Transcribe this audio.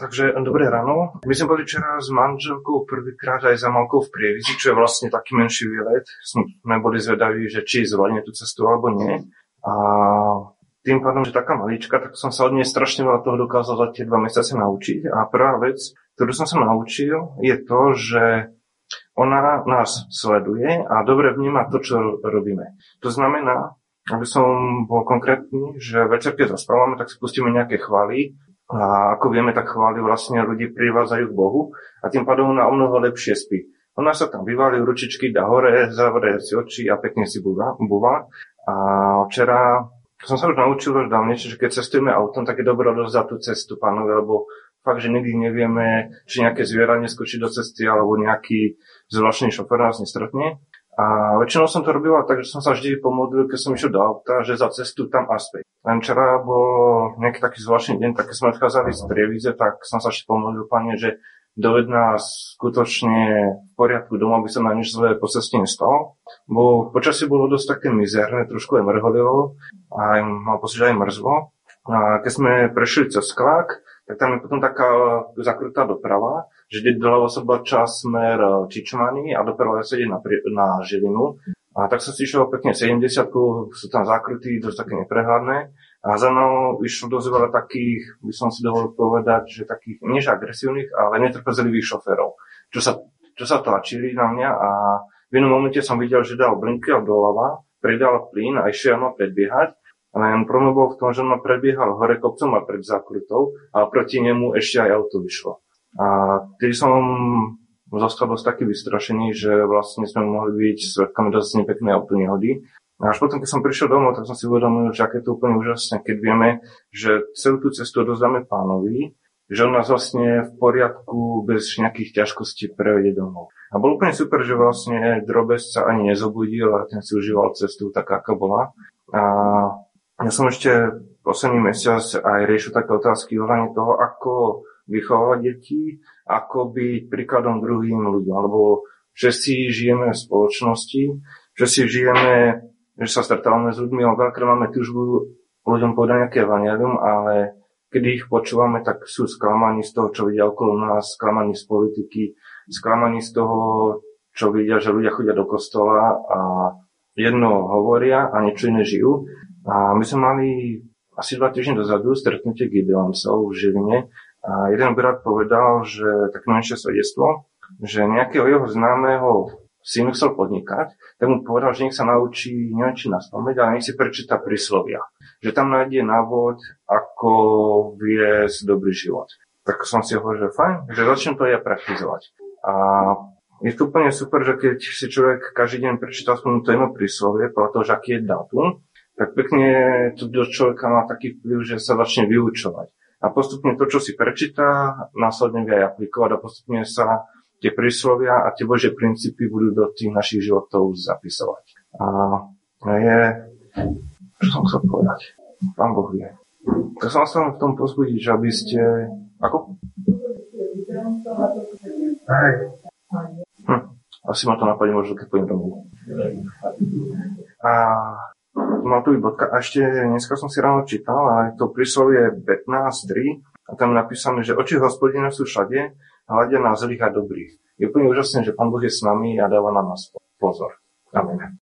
Takže dobré ráno. My sme boli včera s manželkou prvýkrát aj za Malkou v Prievizi, čo je vlastne taký menší výlet. Sme boli zvedaví, že či zvolíme tú cestu alebo nie. A tým pádom, že taká malička, tak som sa od nej strašne veľa toho dokázal za tie dva mesiace naučiť. A prvá vec, ktorú som sa naučil, je to, že ona nás sleduje a dobre vníma to, čo robíme. To znamená, aby som bol konkrétny, že večer, keď zaspávame, tak pustíme nejaké chvály a ako vieme, tak chváli vlastne ľudí privádzajú k Bohu a tým pádom ona o mnoho lepšie spí. Ona sa tam vyvalí, ručičky dá hore, zavrie si oči a pekne si búva. A včera som sa už naučil už dávnejšie, že keď cestujeme autom, tak je dobré odozdať tú cestu pánovi, lebo fakt, že nikdy nevieme, či nejaké zviera neskočí do cesty, alebo nejaký zvláštny šofer nás nestretne. A väčšinou som to robil tak, že som sa vždy pomodlil, keď som išiel do auta, že za cestu tam a späť. Len včera bol nejaký taký zvláštny deň, tak keď sme odchádzali z Prievidze, tak som sa ešte pomodlil, pane, že doved nás skutočne v poriadku doma, aby sa na nič zlé po ceste nestalo. Bo počasie bolo dosť také mizerné, trošku aj mrholilo aj mal pocit, aj mrzlo. A keď sme prešli cez sklák, tak tam je potom taká zakrutá doprava, že doľava sa bola čas smer e, Čičmany a doprava sedí na, na Žilinu. A tak som si išiel pekne 70 sú tam zakrytí, dosť také neprehľadné. A za mnou išlo dosť veľa takých, by som si dovolil povedať, že takých, nie že agresívnych, ale netrpezlivých šoférov, čo sa, čo sa tlačili na mňa a v jednom momente som videl, že dal blinky doľava, pridal plyn a išiel ma predbiehať len problém bol v tom, že ma prebiehal hore kopcom a pred zákrutou a proti nemu ešte aj auto vyšlo. A keď som zostal dosť taký vystrašený, že vlastne sme mohli byť svetkami dosť nepeknej autonehody. A až potom, keď som prišiel domov, tak som si uvedomil, že aké to úplne úžasné, keď vieme, že celú tú cestu odozdáme pánovi, že on nás vlastne v poriadku bez nejakých ťažkostí prevedie domov. A bolo úplne super, že vlastne drobec sa ani nezobudil a ten si užíval cestu tak, aká bola. A ja som ešte posledný mesiac aj riešil také otázky ohľadne toho, ako vychovávať deti, ako byť príkladom druhým ľuďom, lebo všetci žijeme v spoločnosti, všetci žijeme, že sa stretávame s ľuďmi, ale veľakrát máme túžbu ľuďom povedať nejaké evangelium, ale keď ich počúvame, tak sú sklamaní z toho, čo vidia okolo nás, sklamaní z politiky, sklamaní z toho, čo vidia, že ľudia chodia do kostola a jedno hovoria a niečo iné žijú. A my sme mali asi dva týždne dozadu stretnutie Gideoncov v Žiline a jeden brat povedal, že také menšie svedectvo, že nejakého jeho známeho synu chcel podnikať, tak mu povedal, že nech sa naučí, neviem či na spamäť, ale nech si prečíta príslovia. Že tam nájde návod, ako viesť dobrý život. Tak som si hovoril, že fajn, že začnem to ja praktizovať. A je to úplne super, že keď si človek každý deň prečíta aspoň to jedno príslovie, podľa toho, aký je dátum, tak pekne to do človeka má taký vplyv, že sa začne vyučovať. A postupne to, čo si prečíta, následne vie aj aplikovať a postupne sa tie príslovia a tie Božie princípy budú do tých našich životov zapisovať. A je, čo som chcel povedať? Pán Boh vie. Tak som sa v tom pozbudiť, že aby ste... Ako? Hej. Hm. Asi ma to napadne možno, keď pôjdem domov. A Matovi bodka. A ešte dneska som si ráno čítal a to príslovie 15.3 a tam napísané, že oči hospodina sú všade, hľadia na zlých a dobrých. Je úplne úžasné, že Pán Boh je s nami a dáva na nás pozor. Amen.